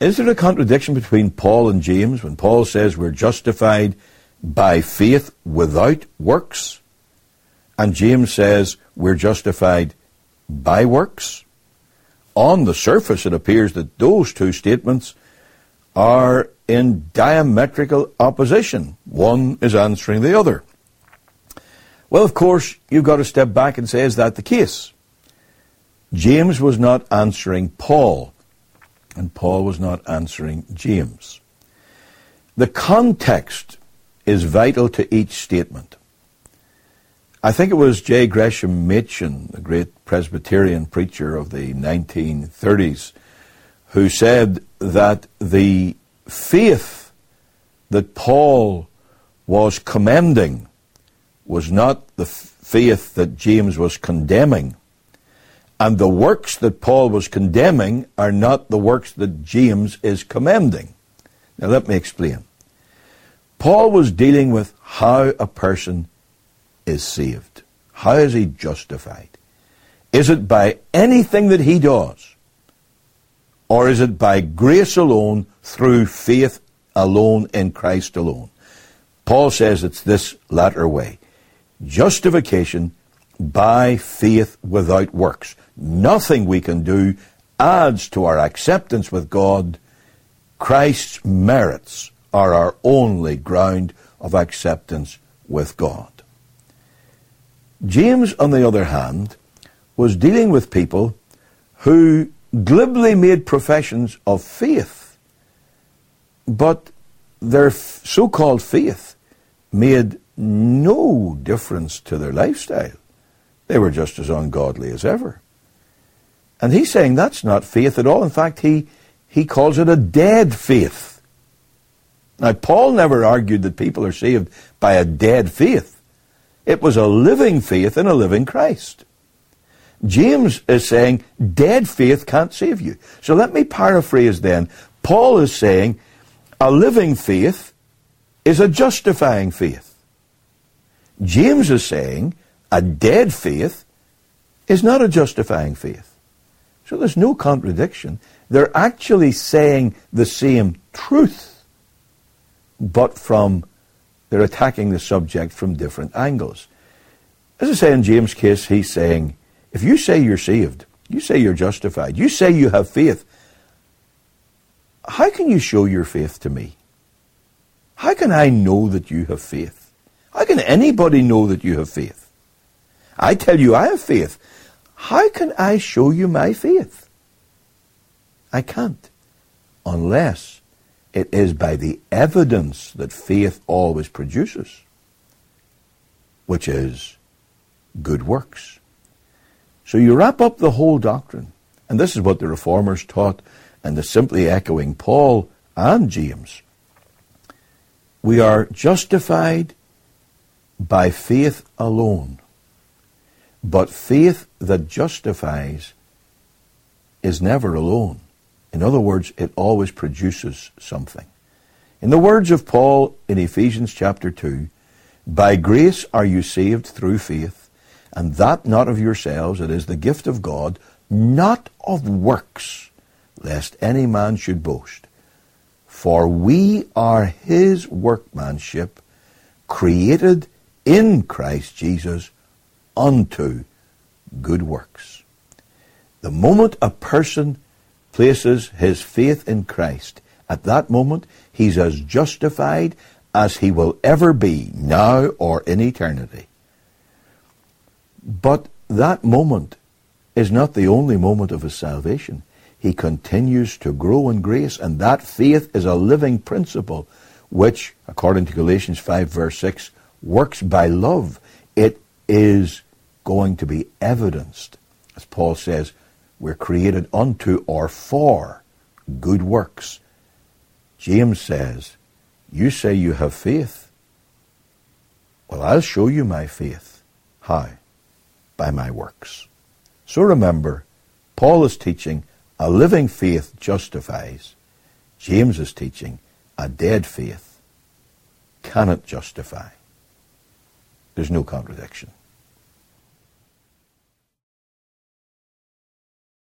is there a contradiction between Paul and James when Paul says we're justified by faith without works? And James says we're justified by works? On the surface, it appears that those two statements are in diametrical opposition. One is answering the other. Well, of course, you've got to step back and say, is that the case? James was not answering Paul, and Paul was not answering James. The context is vital to each statement. I think it was J. Gresham Machen, the great Presbyterian preacher of the 1930s, who said that the faith that Paul was commending was not the faith that James was condemning. And the works that Paul was condemning are not the works that James is commending. Now let me explain. Paul was dealing with how a person is saved. How is he justified? Is it by anything that he does? Or is it by grace alone, through faith alone, in Christ alone? Paul says it's this latter way. Justification by faith without works. Nothing we can do adds to our acceptance with God. Christ's merits are our only ground of acceptance with God. James, on the other hand, was dealing with people who glibly made professions of faith, but their so called faith made no difference to their lifestyle. They were just as ungodly as ever. And he's saying that's not faith at all. In fact, he, he calls it a dead faith. Now, Paul never argued that people are saved by a dead faith. It was a living faith in a living Christ. James is saying dead faith can't save you. So let me paraphrase then. Paul is saying a living faith is a justifying faith. James is saying a dead faith is not a justifying faith. So there's no contradiction. They're actually saying the same truth, but from they're attacking the subject from different angles. As I say in James' case, he's saying, if you say you're saved, you say you're justified, you say you have faith, how can you show your faith to me? How can I know that you have faith? How can anybody know that you have faith? I tell you I have faith. How can I show you my faith? I can't. Unless it is by the evidence that faith always produces, which is good works. So you wrap up the whole doctrine, and this is what the Reformers taught, and is simply echoing Paul and James. We are justified by faith alone. But faith that justifies is never alone. In other words, it always produces something. In the words of Paul in Ephesians chapter 2, by grace are you saved through faith, and that not of yourselves, it is the gift of God, not of works, lest any man should boast. For we are his workmanship, created in Christ Jesus unto good works. The moment a person places his faith in Christ, at that moment he's as justified as he will ever be, now or in eternity. But that moment is not the only moment of his salvation. He continues to grow in grace, and that faith is a living principle which, according to Galatians 5 verse 6, works by love, it is going to be evidenced. As Paul says, we're created unto or for good works. James says, You say you have faith. Well, I'll show you my faith. How? By my works. So remember, Paul is teaching a living faith justifies. James is teaching a dead faith cannot justify. There's no contradiction.